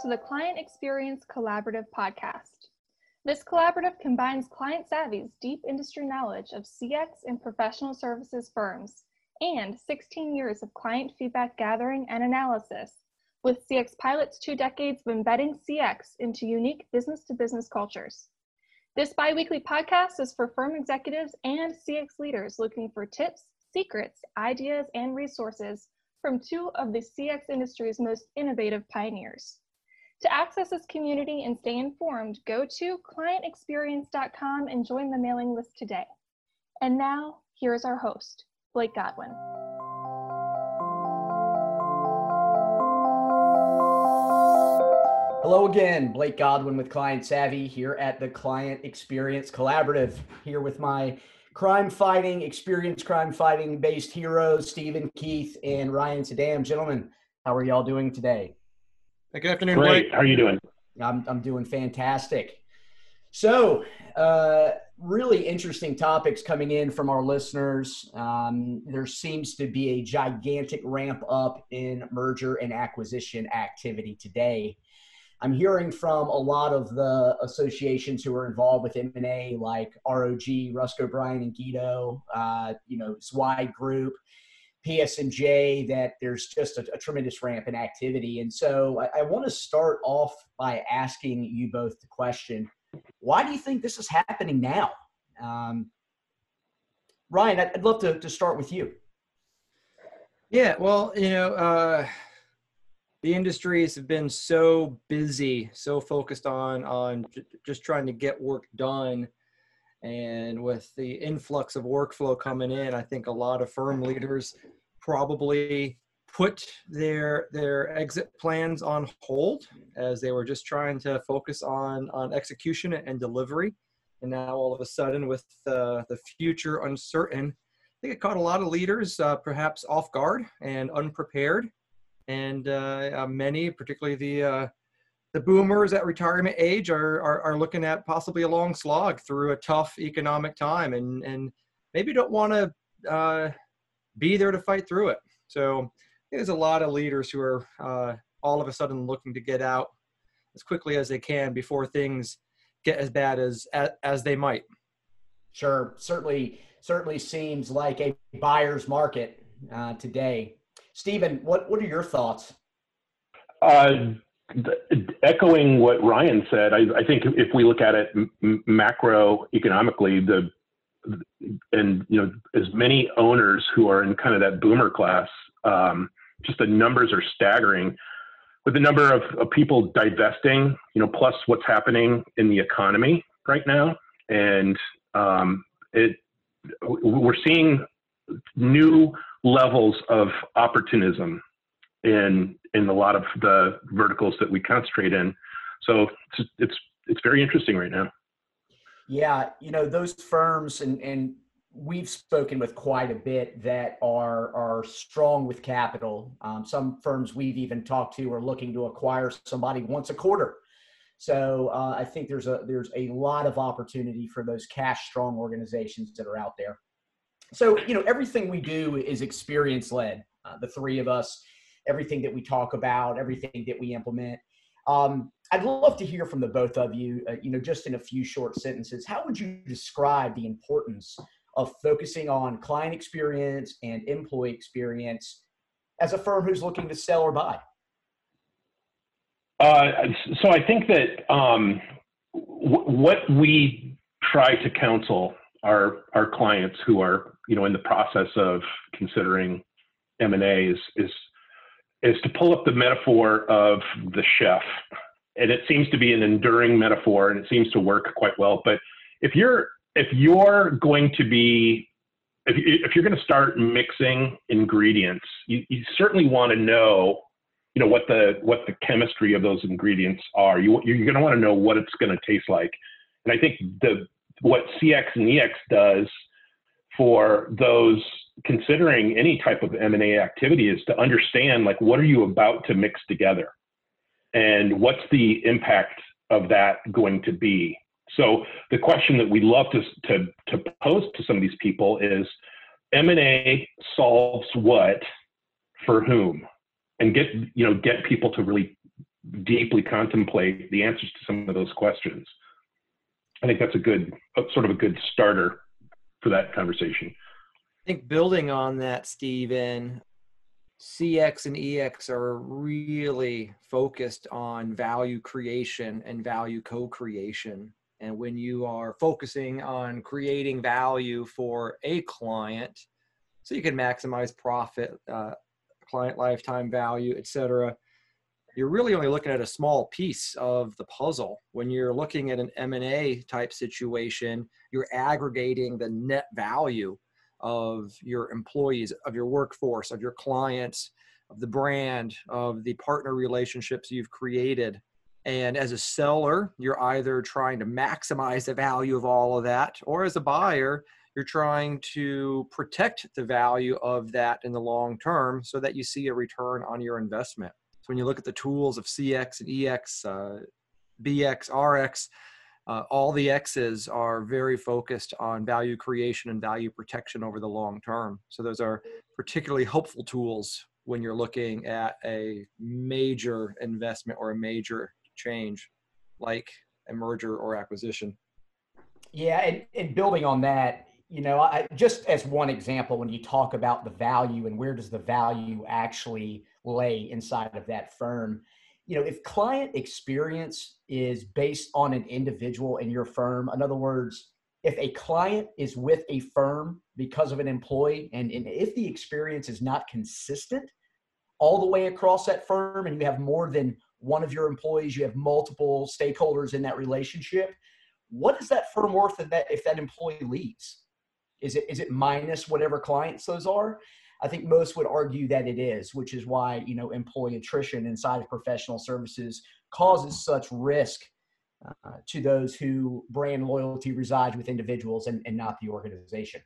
to the Client Experience Collaborative podcast. This collaborative combines Client Savvy's deep industry knowledge of CX and professional services firms and 16 years of client feedback gathering and analysis with CX Pilot's two decades of embedding CX into unique business to business cultures. This bi weekly podcast is for firm executives and CX leaders looking for tips, secrets, ideas, and resources from two of the CX industry's most innovative pioneers. To access this community and stay informed, go to clientexperience.com and join the mailing list today. And now, here's our host, Blake Godwin. Hello again, Blake Godwin with Client Savvy here at the Client Experience Collaborative, here with my crime fighting, experienced crime fighting based heroes, Steven Keith and Ryan Suydam. Gentlemen, how are y'all doing today? Good afternoon, Great. Blake. How are you doing? I'm, I'm doing fantastic. So, uh, really interesting topics coming in from our listeners. Um, there seems to be a gigantic ramp up in merger and acquisition activity today. I'm hearing from a lot of the associations who are involved with M&A, like ROG, Rusk O'Brien and Gido, uh, you know, Zweig Group, PSMJ, that there's just a, a tremendous ramp in activity. And so I, I want to start off by asking you both the question, why do you think this is happening now? Um, Ryan, I'd, love to, to start with you. Yeah, well, you know, uh, the industries have been so busy, so focused on on j- just trying to get work done, and with the influx of workflow coming in, I think a lot of firm leaders probably put their their exit plans on hold as they were just trying to focus on on execution and delivery. And now all of a sudden, with uh, the future uncertain, I think it caught a lot of leaders uh, perhaps off guard and unprepared and uh, uh, many, particularly the uh, the boomers at retirement age, are, are, are looking at possibly a long slog through a tough economic time, and and maybe don't want to uh, be there to fight through it. So there's a lot of leaders who are uh, all of a sudden looking to get out as quickly as they can before things get as bad as as, as they might. Sure, certainly, certainly seems like a buyer's market uh, today. Steven, what what are your thoughts? Uh, echoing what Ryan said, I, I, think if we look at it m- macroeconomically, the and you know as many owners who are in kind of that boomer class, um, just the numbers are staggering. With the number of, of people divesting, you know, plus what's happening in the economy right now, and um, it we're seeing new levels of opportunism in in a lot of the verticals that we concentrate in. So it's it's, it's very interesting right now. Yeah, you know those firms, and and we've spoken with quite a bit that are are strong with capital. Um, some firms we've even talked to are looking to acquire somebody once a quarter. So uh, I think there's a there's a lot of opportunity for those cash strong organizations that are out there. So, you know, everything we do is experience led. Uh, the three of us, everything that we talk about, everything that we implement. Um, I'd love to hear from the both of you, uh, you know, just in a few short sentences. How would you describe the importance of focusing on client experience and employee experience as a firm who's looking to sell or buy? Uh, so I think that um, w- what we try to counsel our our clients who are you know in the process of considering M and A is is is to pull up the metaphor of the chef, and it seems to be an enduring metaphor, and it seems to work quite well. But if you're if you're going to be if, if you're going to start mixing ingredients, you, you certainly want to know, you know, what the what the chemistry of those ingredients are. You you're going to want to know what it's going to taste like, and I think the what CX and EX does for those considering any type of M&A activity is to understand like what are you about to mix together and what's the impact of that going to be so the question that we love to, to, to pose to some of these people is M&A solves what for whom and get you know get people to really deeply contemplate the answers to some of those questions. I think that's a good, uh, sort of a good starter for that conversation. Think building on that, Steven, CX and EX are really focused on value creation and value co creation. And when you are focusing on creating value for a client, so you can maximize profit, uh, client lifetime value, et cetera, you're really only looking at a small piece of the puzzle. When you're looking at an M&A type situation, you're aggregating the net value of your employees, of your workforce, of your clients, of the brand, of the partner relationships you've created. And as a seller, you're either trying to maximize the value of all of that, or as a buyer, you're trying to protect the value of that in the long term so that you see a return on your investment. So when you look at the tools of CX and EX, uh, BX, RX, uh, all the X's are very focused on value creation and value protection over the long term. So those are particularly helpful tools when you're looking at a major investment or a major change like a merger or acquisition. Yeah, and, and building on that, you know, I, just as one example, when you talk about the value and where does the value actually lay inside of that firm, you know, if client experience is based on an individual in your firm, in other words, if a client is with a firm because of an employee and, and if the experience is not consistent all the way across that firm and you have more than one of your employees, you have multiple stakeholders in that relationship, what is that firm worth if that if that employee leaves? Is it is it minus whatever clients those are? I think most would argue that it is, which is why you know employee attrition inside of professional services causes such risk uh, to those who brand loyalty resides with individuals and, and not the organization.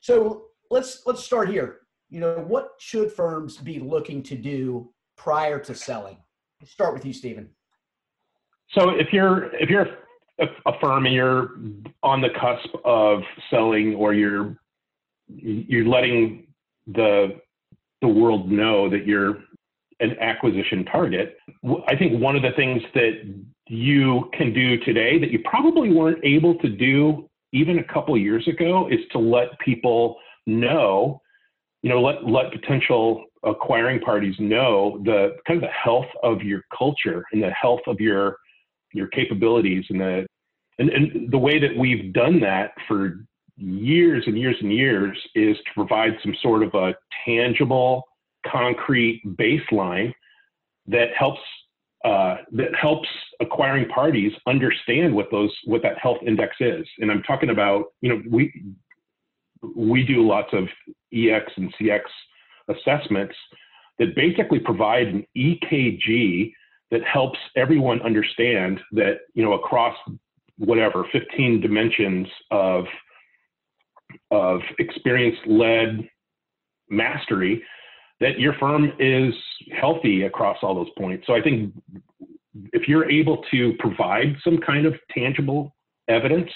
So let's let's start here. You know, what should firms be looking to do prior to selling? Let's start with you, Steven. So if you're if you're a, a firm and you're on the cusp of selling, or you're you're letting the the world know that you're an acquisition target. I think one of the things that you can do today that you probably weren't able to do even a couple years ago is to let people know, you know, let let potential acquiring parties know the kind of the health of your culture and the health of your your capabilities and the and, and the way that we've done that for years and years and years is to provide some sort of a tangible, concrete baseline that helps uh, that helps acquiring parties understand what those what that health index is. And I'm talking about you know we we do lots of EX and CX assessments that basically provide an EKG that helps everyone understand that you know across whatever 15 dimensions of of experience led mastery that your firm is healthy across all those points. So I think if you're able to provide some kind of tangible evidence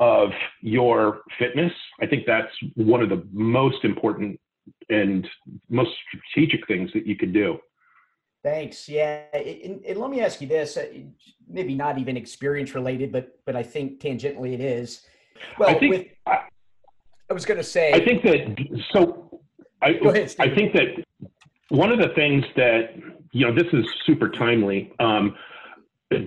of your fitness, I think that's one of the most important and most strategic things that you could do. Thanks. Yeah, and, and, let me ask you this: uh, maybe not even experience related, but but I think tangentially it is. Well, I think, with, I, I was going to say. I think that so. I, Go ahead, I think that one of the things that you know this is super timely. Um,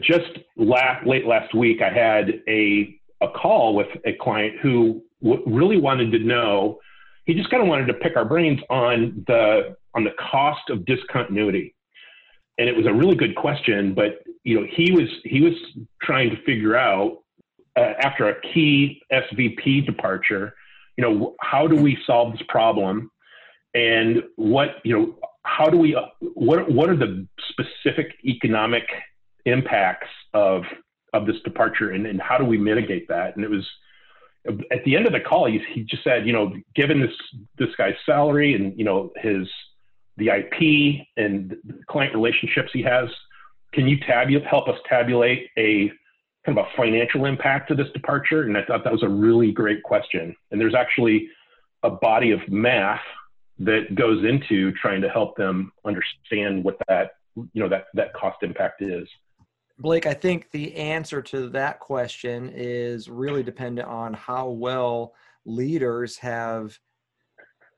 just last, late last week, I had a a call with a client who w- really wanted to know. He just kind of wanted to pick our brains on the on the cost of discontinuity and it was a really good question. But you know, he was he was trying to figure out uh, after a key SVP departure, you know, how do we solve this problem, and what you know, how do we what what are the specific economic impacts of of this departure, and, and how do we mitigate that? And it was at the end of the call, he, he just said, you know, given this this guy's salary and you know his the IP and the client relationships he has. Can you tabulate, help us tabulate a kind of a financial impact to this departure? And I thought that was a really great question. And there's actually a body of math that goes into trying to help them understand what that you know that that cost impact is. Blake, I think the answer to that question is really dependent on how well leaders have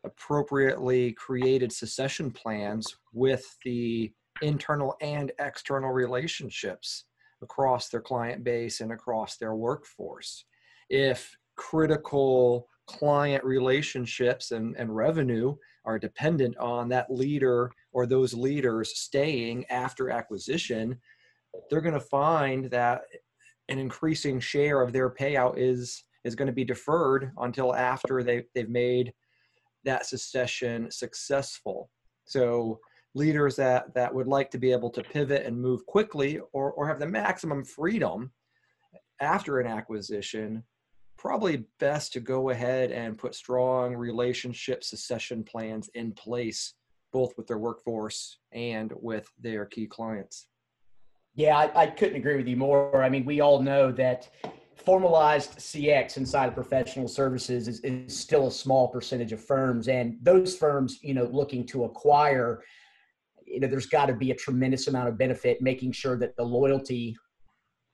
appropriately created succession plans with the internal and external relationships across their client base and across their workforce. If critical client relationships and, and revenue are dependent on that leader or those leaders staying after acquisition, they're going to find that an increasing share of their payout is is going to be deferred until after they, they've made that succession successful. So leaders that that would like to be able to pivot and move quickly or, or have the maximum freedom after an acquisition probably best to go ahead and put strong relationship succession plans in place both with their workforce and with their key clients yeah I, I couldn't agree with you more i mean we all know that formalized CX inside of professional services is, is, still a small percentage of firms. And those firms, you know, looking to acquire you know there's got to be a tremendous amount of benefit making sure that the loyalty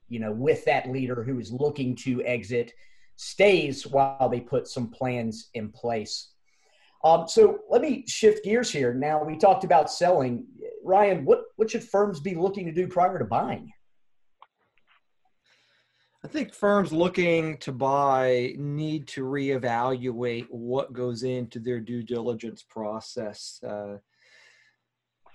you know with that leader who is looking to exit stays while they put some plans in place. Um, so let me shift gears here. Now we talked about selling. Ryan what what should firms be looking to do prior to buying? I think firms looking to buy need to reevaluate what goes into their due diligence process. Uh,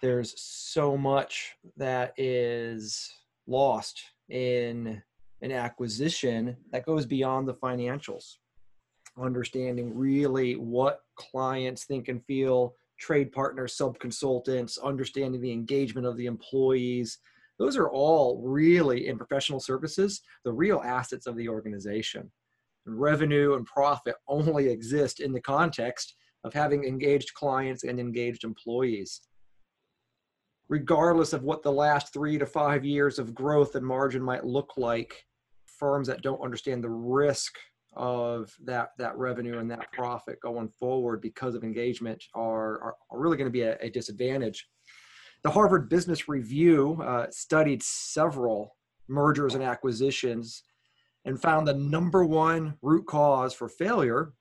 there's so much that is lost in an acquisition that goes beyond the financials. Understanding really what clients think and feel, trade partners, sub consultants, understanding the engagement of the employees. Those are all really in professional services, the real assets of the organization. Revenue and profit only exist in the context of having engaged clients and engaged employees regardless of what the last three to five years of growth and margin might look like, firms that don't understand the risk of that that revenue and that profit going forward because of engagement are are, are really going to be a, a, disadvantage. The Harvard Business Review uh, studied several mergers and acquisitions and found the number one root cause for failure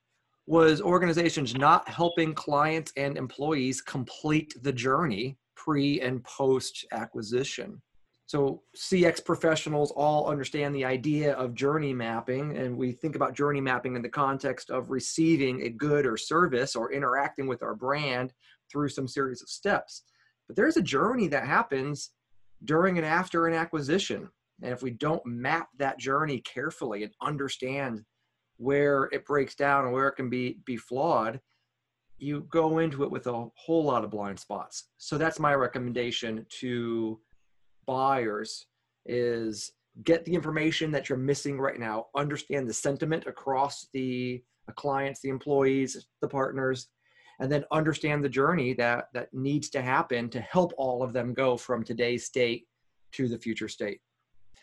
was organizations not helping clients and employees complete the journey pre and post acquisition. So CX professionals all understand the idea of journey mapping, and we think about journey mapping in the context of receiving a good or service or interacting with our brand through some series of steps. But there's a journey that happens during and after an acquisition. And if we don't map that journey carefully and understand where it breaks down and where it can be, be flawed, you go into it with a whole lot of blind spots. So that's my recommendation to buyers is get the information that you're missing right now, understand the sentiment across the, the clients, the employees, the partners, and then understand the journey that that needs to happen to help all of them go from today's state to the future state.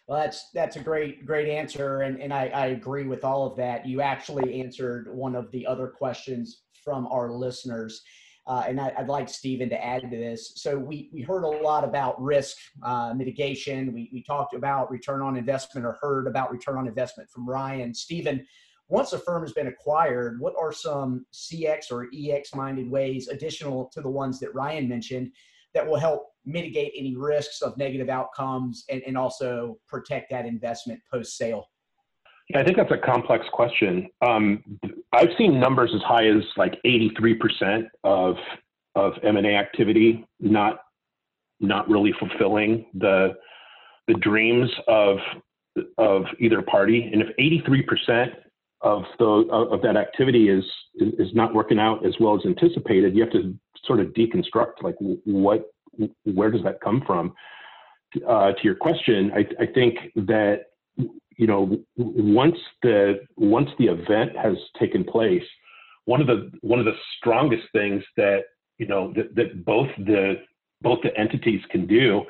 Well, that's that's a great great answer, and and I, I agree with all of that. You actually answered one of the other questions from our listeners. Uh, and I, would like Steven to add to this. So we, we heard a lot about risk uh, mitigation. We, we talked about return on investment or heard about return on investment from Ryan. Steven, once a firm has been acquired, what are some CX or EX minded ways, additional to the ones that Ryan mentioned, that will help mitigate any risks of negative outcomes and, and also protect that investment post sale? I think that's a complex question. Um, I've seen numbers as high as like 83% of of M&A activity not not really fulfilling the the dreams of of either party. And if 83% of the of that activity is is not working out as well as anticipated, you have to sort of deconstruct like what where does that come from? Uh, to your question, I, I think that you know, once the once the event has taken place, one of the one of the strongest things that you know that, that both the both the entities can do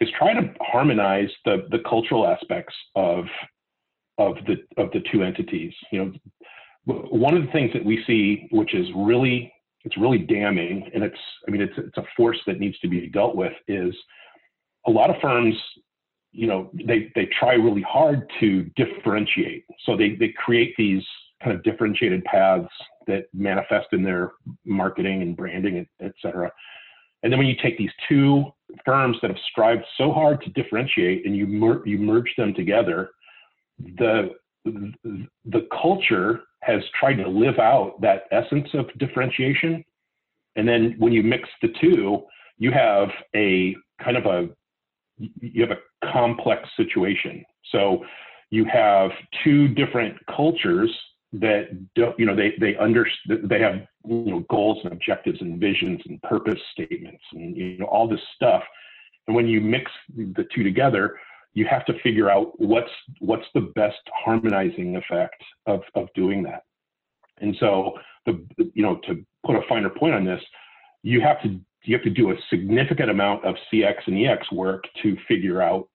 is try to harmonize the the cultural aspects of of the of the two entities. You know, one of the things that we see, which is really it's really damning, and it's I mean it's it's a force that needs to be dealt with. Is a lot of firms, you know, they they try really hard to differentiate. So they they create these kind of differentiated paths that manifest in their marketing and branding, et cetera. And then when you take these two firms that have strived so hard to differentiate and you mer- you merge them together, the the culture has tried to live out that essence of differentiation. And then when you mix the two, you have a kind of a you have a complex situation. So you have two different cultures that don't, you know, they they under they have you know goals and objectives and visions and purpose statements and you know all this stuff. And when you mix the two together, you have to figure out what's what's the best harmonizing effect of of doing that. And so the you know to put a finer point on this, you have to you have to do a significant amount of CX and EX work to figure out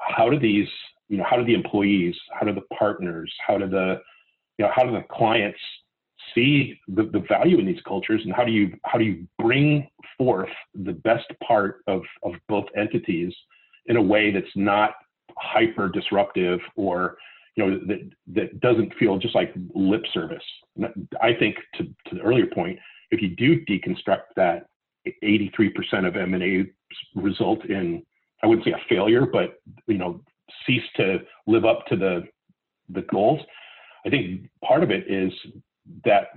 how do these you know how do the employees, how do the partners, how do the you know how do the clients see the, the value in these cultures and how do you how do you bring forth the best part of of both entities in a way that's not hyper disruptive or you know that that doesn't feel just like lip service? I think to, to the earlier point if you do deconstruct that 83% of m&a result in i wouldn't say a failure but you know cease to live up to the the goals. I think part of it is that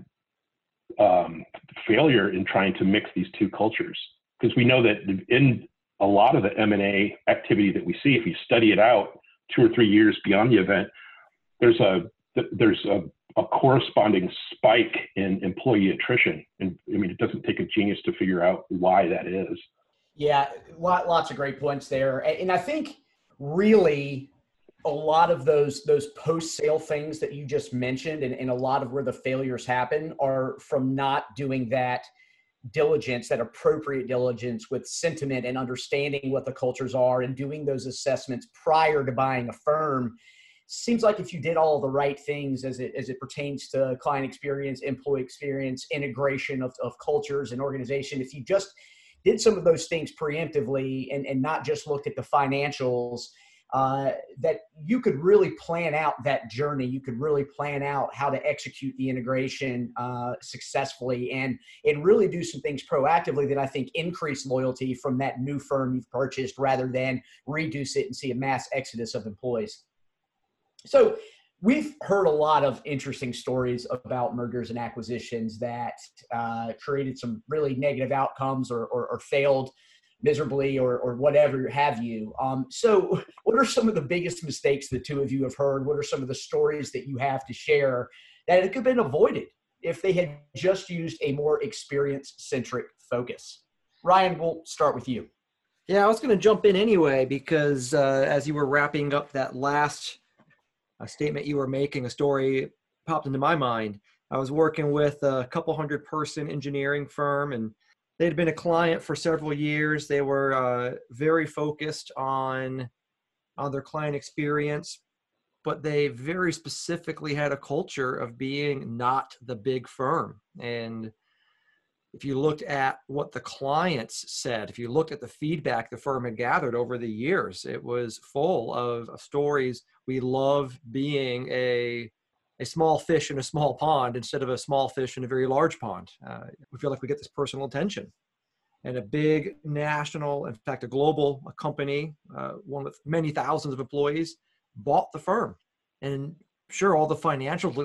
um, failure in trying to mix these two cultures because we know that in a lot of the M&A activity that we see, if you study it out two or three years beyond the event, there's a there's a, a corresponding spike in employee attrition. And I mean, it doesn't take a genius to figure out why that is. Yeah, lots of great points there. And I think really a lot of those those post sale things that you just mentioned and, and a lot of where the failures happen are from not doing that diligence, that appropriate diligence with sentiment and understanding what the cultures are and doing those assessments prior to buying a firm. Seems like if you did all the right things as it as it pertains to client experience, employee experience, integration of, of cultures and organization, if you just did some of those things preemptively and, and not just looked at the financials, uh, that you could really plan out that journey. You could really plan out how to execute the integration uh, successfully and and really do some things proactively that I think increase loyalty from that new firm you've purchased rather than reduce it and see a mass exodus of employees. So we've heard a lot of interesting stories about mergers and acquisitions that uh, created some really negative outcomes or, or, or failed miserably or, or whatever have you. Um, so, what are some of the biggest mistakes the two of you have heard? What are some of the stories that you have to share that it could have been avoided if they had just used a more experience centric focus? Ryan, we'll start with you. Yeah, I was going to jump in anyway because uh, as you were wrapping up that last uh, statement you were making, a story popped into my mind. I was working with a couple hundred person engineering firm and they had been a client for several years. They were uh, very focused on on their client experience, but they very specifically had a culture of being not the big firm. And if you looked at what the clients said, if you looked at the feedback the firm had gathered over the years, it was full of, of stories. We love being a a small fish in a small pond instead of a small fish in a very large pond. Uh, we feel like we get this personal attention. And a big national, in fact, a global a company, uh, one with many thousands of employees, bought the firm. And sure, all the financials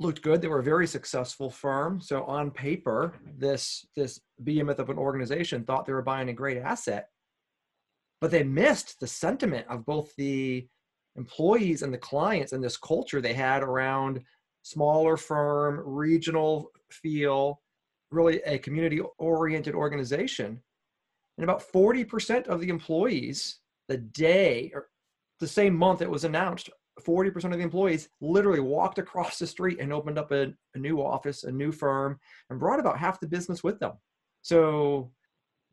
looked good. They were a very successful firm. So on paper, this this behemoth of an organization thought they were buying a great asset, but they missed the sentiment of both the employees and the clients and this culture they had around smaller firm, regional feel, really a community oriented organization. And about 40% of the employees, the day or the same month it was announced, 40% of the employees literally walked across the street and opened up a, a new office, a new firm, and brought about half the business with them. So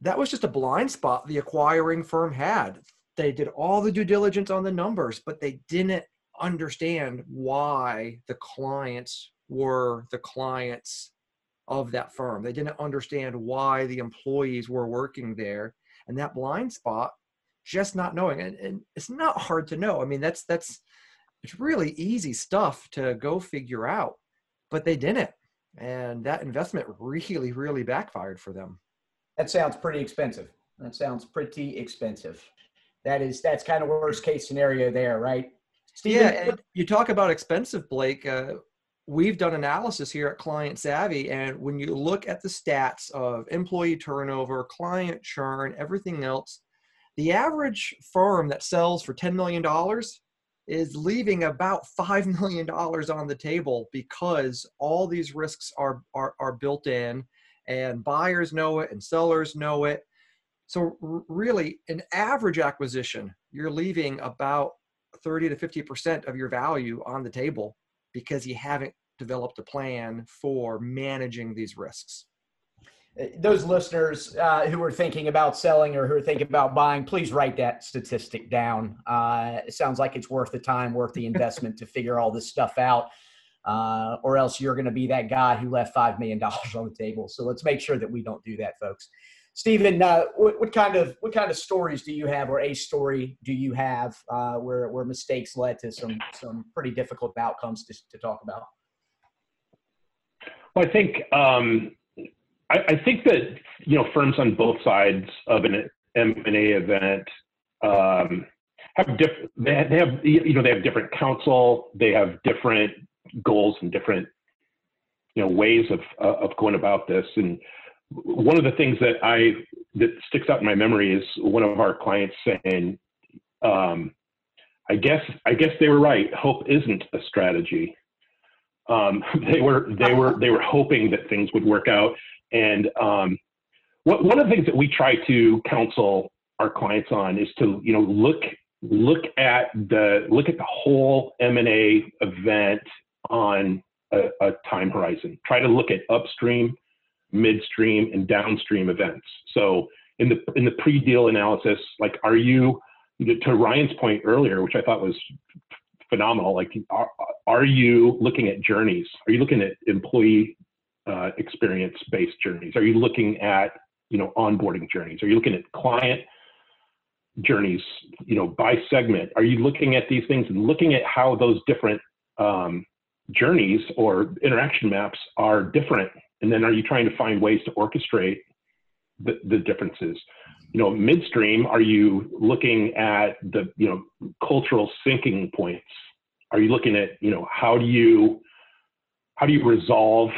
that was just a blind spot the acquiring firm had they did all the due diligence on the numbers, but they didn't understand why the clients were the clients of that firm. They didn't understand why the employees were working there. And that blind spot, just not knowing. And, and it's not hard to know. I mean, that's that's it's really easy stuff to go figure out, but they didn't. And that investment really, really backfired for them. That sounds pretty expensive. That sounds pretty expensive. That is that's kind of worst case scenario there, right? Steven, yeah, and you talk about expensive, Blake. Uh, we've done analysis here at Client Savvy, and when you look at the stats of employee turnover, client churn, everything else, the average firm that sells for $10 million is leaving about $5 million on the table because all these risks are, are, are built in and buyers know it and sellers know it. So really an average acquisition, you're leaving about 30 to 50% of your value on the table because you haven't developed a plan for managing these risks. Uh, those listeners uh, who are thinking about selling or who are thinking about buying, please write that statistic down. Uh, it sounds like it's worth the time, worth the investment to figure all this stuff out. Uh, or else you're going to be that guy who left $5 million on the table. So let's make sure that we don't do that, folks. Steven, uh, what, what, kind of what kind of stories do you have, or a story do you have uh, where where mistakes led to some some pretty difficult outcomes to, to talk about? Well, I think um, I, I, think that you know firms on both sides of an M and A event um, have different. They have, they have you know they have different counsel. They have different goals and different you know ways of uh, of going about this and one of the things that I that sticks out in my memory is one of our clients saying, um, "I guess I guess they were right. Hope isn't a strategy." Um, they were they were they were hoping that things would work out, and um, what, one of the things that we try to counsel our clients on is to you know look look at the look at the whole M and A event on a, a time horizon. Try to look at upstream midstream, and downstream events. So in the in the pre-deal analysis, like are you to Ryan's point earlier, which I thought was phenomenal, like are, are you looking at journeys? Are you looking at employee uh, experience-based journeys? Are you looking at you know onboarding journeys? Are you looking at client journeys, you know, by segment? Are you looking at these things and looking at how those different um, journeys or interaction maps are different and then are you trying to find ways to orchestrate the, the differences you know midstream are you looking at the you know cultural syncing points are you looking at you know how do you how do you resolve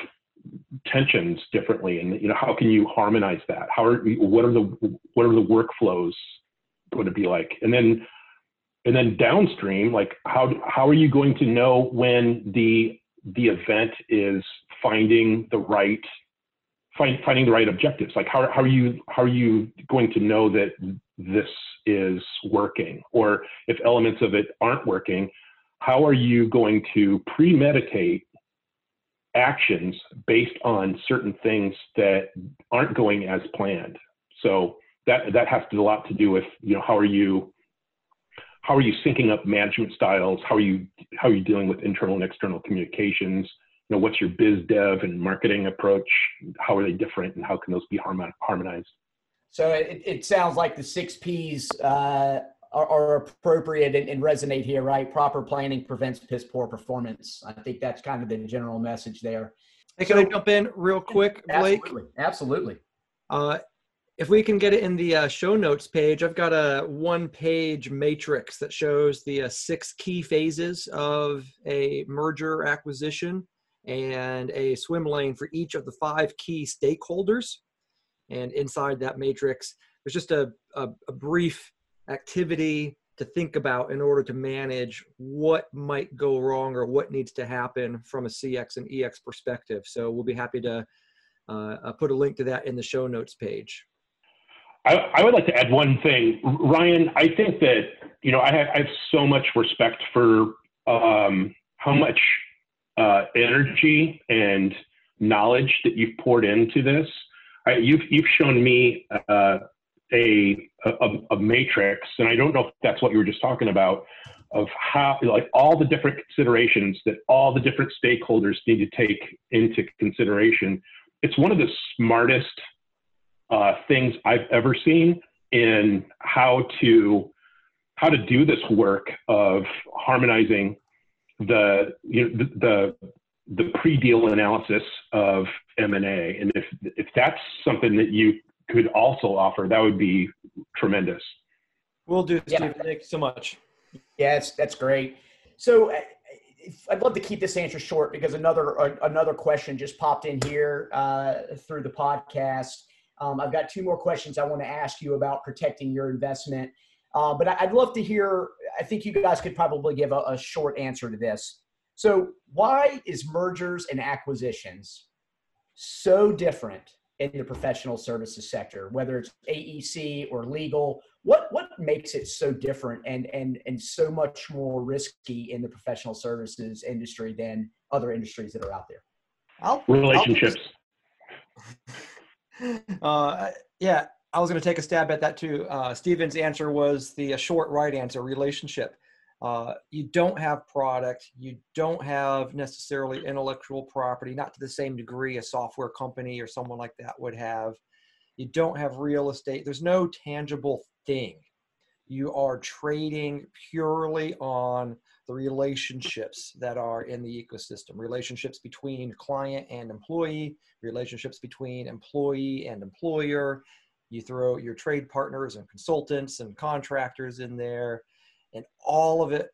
tensions differently and you know how can you harmonize that? How are what are the what are the workflows going to be like? And then and then downstream like how how are you going to know when the the event is finding the right find, finding the right objectives? Like how, how are you how are you going to know that this is working? Or if elements of it aren't working how are you going to premeditate actions based on certain things that aren't going as planned so that that has to, a lot to do with you know how are you how are you syncing up management styles how are you how are you dealing with internal and external communications you know, what's your biz dev and marketing approach? How are they different and how can those be harmonized? So it, it sounds like the six P's uh, are, are, appropriate and, and, resonate here, right? Proper planning prevents piss poor performance. I think that's kind of the general message there. Hey, can so, I jump in real quick, Blake? Absolutely. Absolutely. Uh, if we can get it in the uh, show notes page, I've got a one page matrix that shows the uh, six key phases of a merger acquisition and a swim lane for each of the five key stakeholders. And inside that matrix, there's just a, a, a brief activity to think about in order to manage what might go wrong or what needs to happen from a CX and EX perspective. So we'll be happy to uh, uh, put a link to that in the show notes page. I, I, would like to add one thing, Ryan. I think that you know I have, I have so much respect for um, how much uh, energy and knowledge that you've poured into this. Right, you've you've shown me uh, a, a, a matrix, and I don't know if that's what you were just talking about, of how like all the different considerations that all the different stakeholders need to take into consideration it's one of the smartest uh, things I've ever seen in how to how to do this work of harmonizing the you know, the, the the pre-deal analysis of M&A. And if, if that's something that you could also offer, that would be tremendous. We'll do, Yeah. Steve. Thank you so much. Yeah, that's, that's great. So uh, I'd love to keep this answer short because another uh, another question just popped in here uh, through the podcast. Um, I've got two more questions I want to ask you about protecting your investment, uh, but I- I'd love to hear. I think you guys could probably give a, a short answer to this. So, why is mergers and acquisitions so different in the professional services sector, whether it's AEC or legal? What what makes it so different and and and so much more risky in the professional services industry than other industries that are out there? I'll, Relationships. uh, yeah, I was going to take a stab at that too. Uh, Steven's answer was the short right answer relationship. Uh, you don't have product, you don't have necessarily intellectual property, not to the same degree a software company or someone like that would have. You don't have real estate, there's no tangible thing. You are trading purely on the relationships that are in the ecosystem relationships between client and employee, relationships between employee and employer. You throw your trade partners and consultants and contractors in there, and all of it,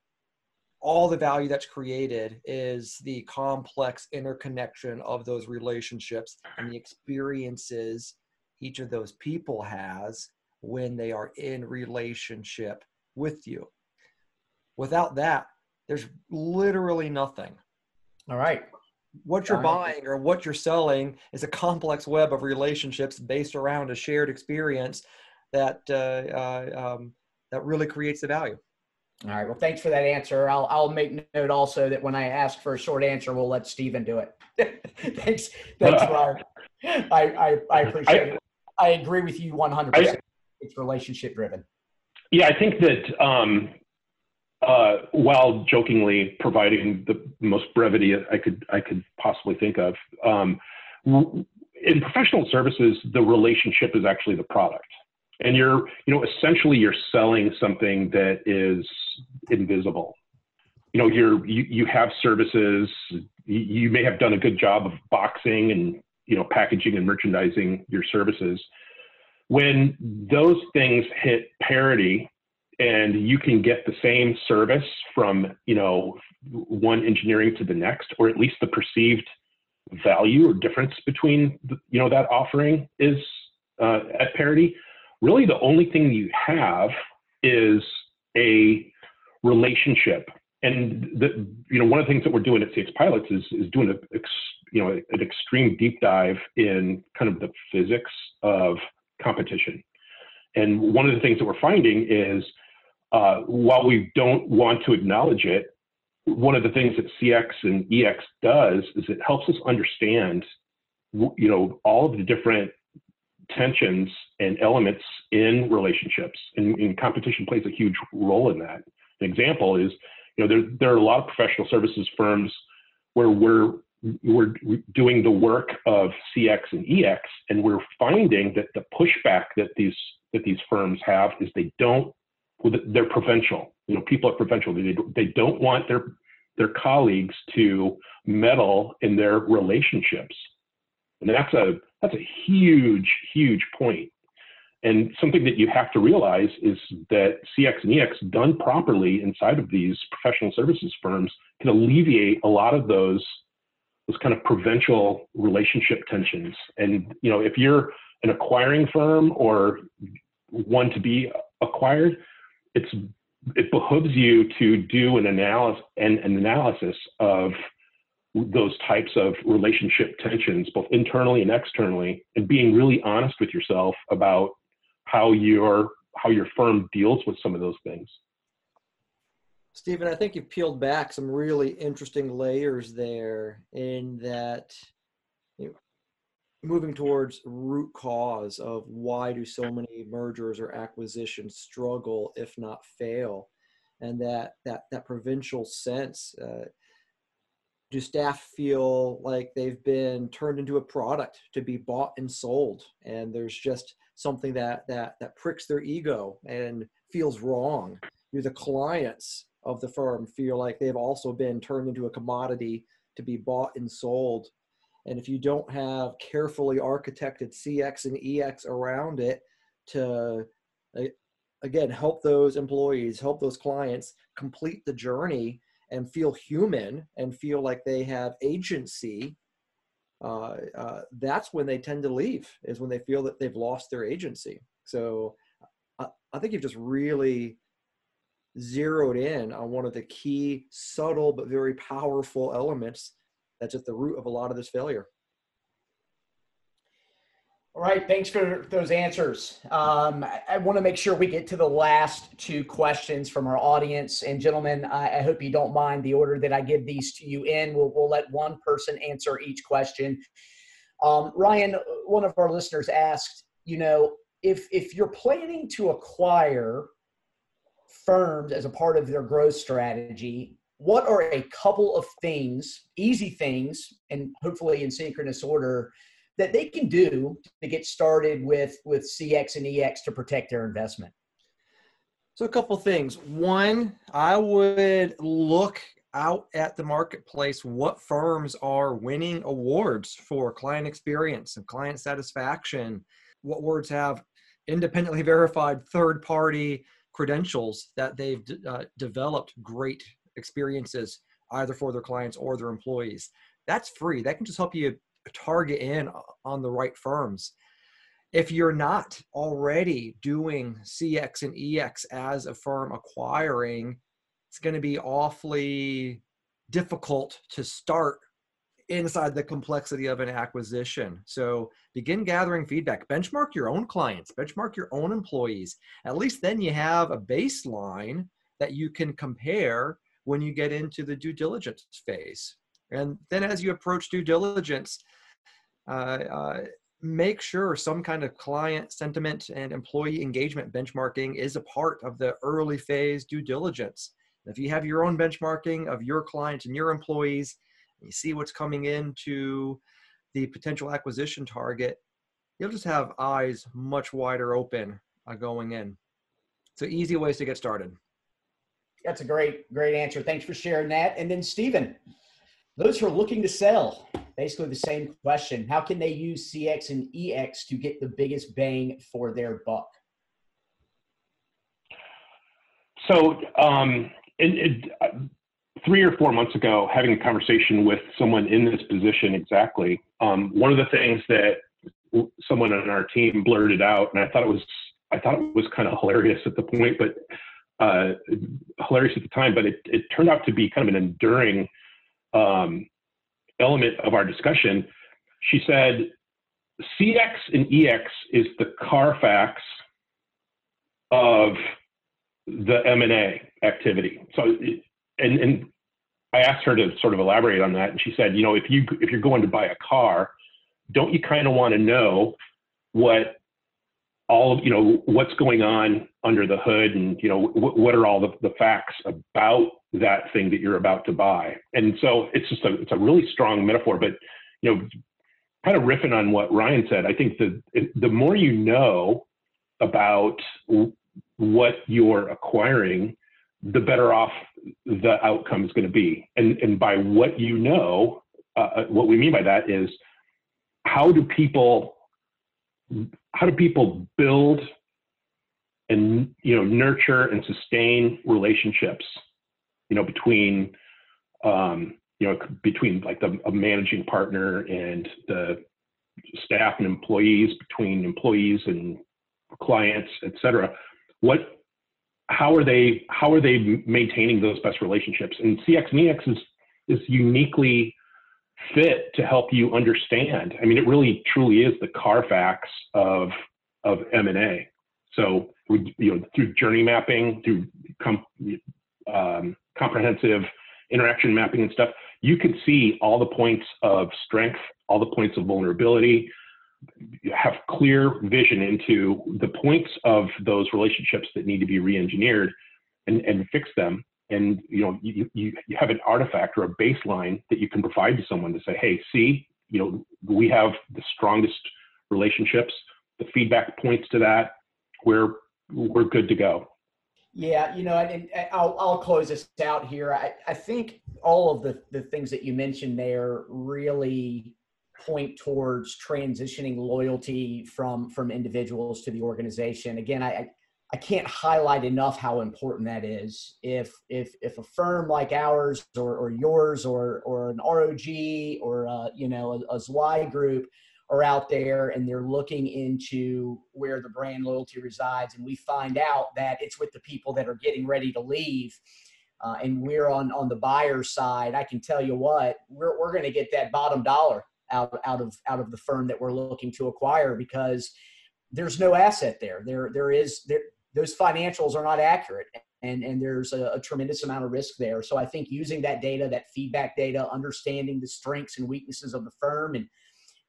all the value that's created is the complex interconnection of those relationships and the experiences each of those people has when they are in relationship with you. Without that, there's literally nothing All right. what you're buying or what you're selling is a complex web of relationships based around a shared experience that uh, uh, um, that really creates the value. All right. Well, thanks for that answer. I'll I'll make note also that when I ask for a short answer, we'll let Steven do it. thanks, thanks, Ryan. I, I I appreciate it. I agree with you 100. percent It's relationship driven. Yeah, I think that um, uh, while jokingly providing the most brevity I could I could possibly think of, um, w- in professional services, the relationship is actually the product, and you're you know essentially you're selling something that is invisible. You know, you're you, you have services. You, may have done a good job of boxing and you know packaging and merchandising your services when those things hit parity and you can get the same service from you know one engineering to the next or at least the perceived value or difference between you know that offering is uh, at parity really the only thing you have is a relationship and the, you know one of the things that we're doing at CX Pilots is is doing a you know an extreme deep dive in kind of the physics of competition. And one of the things that we're finding is uh, while we don't want to acknowledge it, one of the things that CX and EX does is it helps us understand, you know, all of the different tensions and elements in relationships, and, and competition plays a huge role in that. An example is, you know, there there are a lot of professional services firms where we're we're doing the work of CX and EX, and we're finding that the pushback that these that these firms have is they don't they're provincial. You know, people are provincial. They they don't want their their colleagues to meddle in their relationships, and that's a that's a huge huge point. And something that you have to realize is that CX and EX done properly inside of these professional services firms can alleviate a lot of those those kind of provincial relationship tensions. And you know, if you're an acquiring firm or one to be acquired, it's it behooves you to do an analysis an, an analysis of those types of relationship tensions, both internally and externally, and being really honest with yourself about how your how your firm deals with some of those things. Steven, I think you've peeled back some really interesting layers there in that you know, moving towards root cause of why do so many mergers or acquisitions struggle, if not fail, and that that that provincial sense. Uh, do staff feel like they've been turned into a product to be bought and sold? And there's just something that that that pricks their ego and feels wrong. Do the clients of the firm feel like they've also been turned into a commodity to be bought and sold? And if you don't have carefully architected cx and ex around it to again help those employees help those clients complete the journey and feel human and feel like they have agency uh, uh, that's when they tend to leave is when they feel that they've lost their agency. So I, I think you've just really zeroed in on one of the key subtle but very powerful elements that's at the root of a lot of this failure all right, thanks for those answers. Um, I, I want to make sure we get to the last two questions from our audience. And gentlemen, I, I, hope you don't mind the order that I give these to you in. We'll, we'll let one person answer each question. Um, Ryan, one of our listeners asked, you know, if if you're planning to acquire firms as a part of their growth strategy, what are a couple of things, easy things, and hopefully in synchronous order? That they can do to get started with with CX and EX to protect their investment? So a couple things. One, I would look out at the marketplace what firms are winning awards for client experience and client satisfaction. What words have independently verified third party credentials that they've uh, developed great experiences either for their clients or their employees. That's free. That can just help you target in on the right firms. If you're not already doing CX and EX as a firm acquiring, it's going to be awfully difficult to start inside the complexity of an acquisition. So begin gathering feedback, benchmark your own clients, benchmark your own employees. At least then you have a baseline that you can compare when you get into the due diligence phase. And then as you approach due diligence, uh, uh, make sure some kind of client sentiment and employee engagement benchmarking is a part of the early phase due diligence. If you have your own benchmarking of your clients and your employees, you see what's coming into the potential acquisition target, you'll just have eyes much wider open uh, going in. So easy ways to get started. That's a great, great answer. Thanks for sharing that. And then Steven, those who are looking to sell, basically the same question. How can they use CX and EX to get the biggest bang for their buck? So, um, uh, three or four months ago, having a conversation with someone in this position exactly, um, one of the things that someone on our team blurted out, and I thought it was, I thought it was kind of hilarious at the point, but uh, hilarious at the time, but it, it turned out to be kind of an enduring um, element of our discussion, she said, CX and EX is the Carfax of the M&A activity. So, and, and I asked her to sort of elaborate on that, and she said, you know, if you if you're going to buy a car, don't you kind of want to know what all of you know what's going on under the hood, and you know what, what are all the, the facts about that thing that you're about to buy. And so it's just a it's a really strong metaphor. But you know, kind of riffing on what Ryan said, I think the the more you know about what you're acquiring, the better off the outcome is going to be. And and by what you know, uh, uh, what we mean by that is how do people how do people build and you know nurture and sustain relationships you know, between, um, you know, between like the a managing partner and the staff and employees, between employees and clients, et cetera. What, how are they, how are they maintaining those best relationships? And CX and EX is, is uniquely fit to help you understand. I mean, it really truly is the Carfax of, of M&A. So, you know, through journey mapping, through um, comprehensive interaction mapping and stuff, you could see all the points of strength, all the points of vulnerability, you have clear vision into the points of those relationships that need to be re-engineered and, and fix them. and you know you, you, you have an artifact or a baseline that you can provide to someone to say hey see you know we have the strongest relationships. The feedback points to that. We're we're good to go yeah, you know, and, I'll, I'll close this out here. I, I think all of the, the things that you mentioned there really point towards transitioning loyalty from from individuals to the organization. Again, I I can't highlight enough how important that is. If if if a firm like ours or, or yours or or an ROG or uh, you know a, a group are out there and they're looking into where the brand loyalty resides, and we find out that it's with the people that are getting ready to leave. Uh, and we're on on the buyer side. I can tell you what we're we're going to get that bottom dollar out out of out of the firm that we're looking to acquire because there's no asset there. There there is there those financials are not accurate and and there's a, a, tremendous amount of risk there. So I think using that data, that feedback data, understanding the strengths and weaknesses of the firm and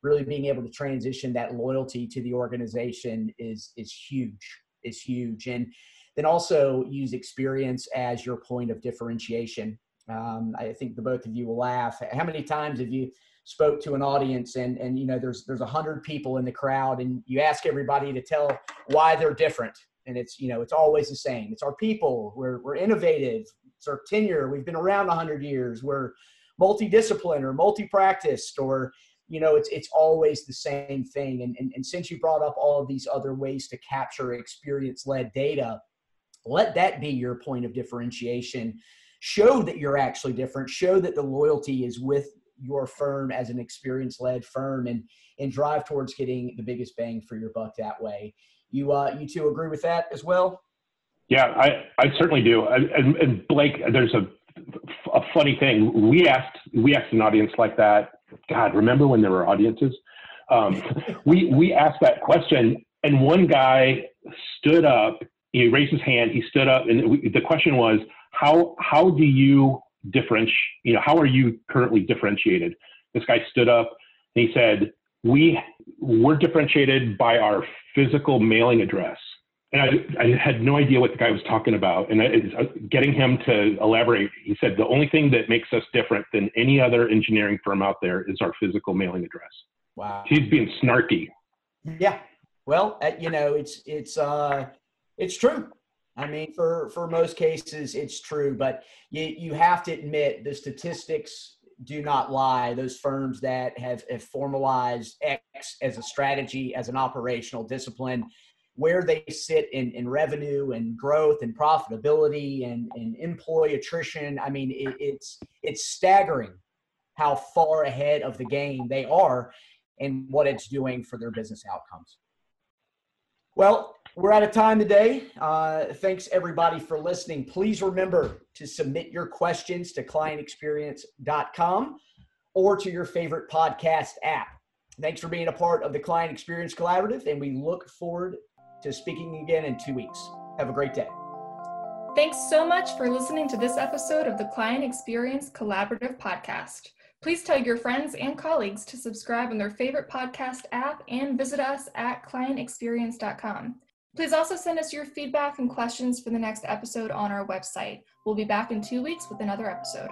really being able to transition that loyalty to the organization is is huge is huge. And then also use experience as your point of differentiation. Um, i think the both of you will laugh. How many times have you spoke to an audience and and you know there's there's a hundred people in the crowd and you ask everybody to tell why they're different? And it's you know it's always the same. It's our people. We're, we're innovative. It's our tenure. We've been around 100 years. We're multidiscipline or multi-practiced or you know it's it's always the same thing. And, and and since you brought up all of these other ways to capture experience led data let that be your point of differentiation. Show that you're actually different. Show that the loyalty is with your firm as an experience led firm and and drive towards getting the biggest bang for your buck that way. You uh you two agree with that as well? Yeah i i certainly do. And, and blake there's a a funny thing. We asked we asked an audience like that God, remember when there were audiences? Um, we we asked that question, and one guy stood up. He raised his hand. He stood up, and we, the question was, how how do you differentiate? You know, how are you currently differentiated? This guy stood up and he said, "We we're differentiated by our physical mailing address." And I, I, had no idea what the guy was talking about. And I, getting him to elaborate, he said the only thing that makes us different than any other engineering firm out there is our physical mailing address. Wow. He's being snarky. Yeah. Well, uh, you know, it's it's uh, it's true. I mean, for for most cases, it's true. But you you have to admit the statistics do not lie. Those firms that have, have formalized X as a strategy, as an operational discipline, where they sit in, in revenue and growth and profitability and, and employee attrition. I mean, it, it's it's staggering how far ahead of the game they are and what it's doing for their business outcomes. Well, we're out of time today. Uh, thanks everybody for listening. Please remember to submit your questions to clientexperience.com or to your favorite podcast app. Thanks for being a part of the Client Experience Collaborative, and we look forward to speaking again in two weeks. Have a great day. Thanks so much for listening to this episode of the Client Experience Collaborative Podcast. Please tell your friends and colleagues to subscribe on their favorite podcast app and visit us at clientexperience.com. Please also send us your feedback and questions for the next episode on our website. We'll be back in two weeks with another episode.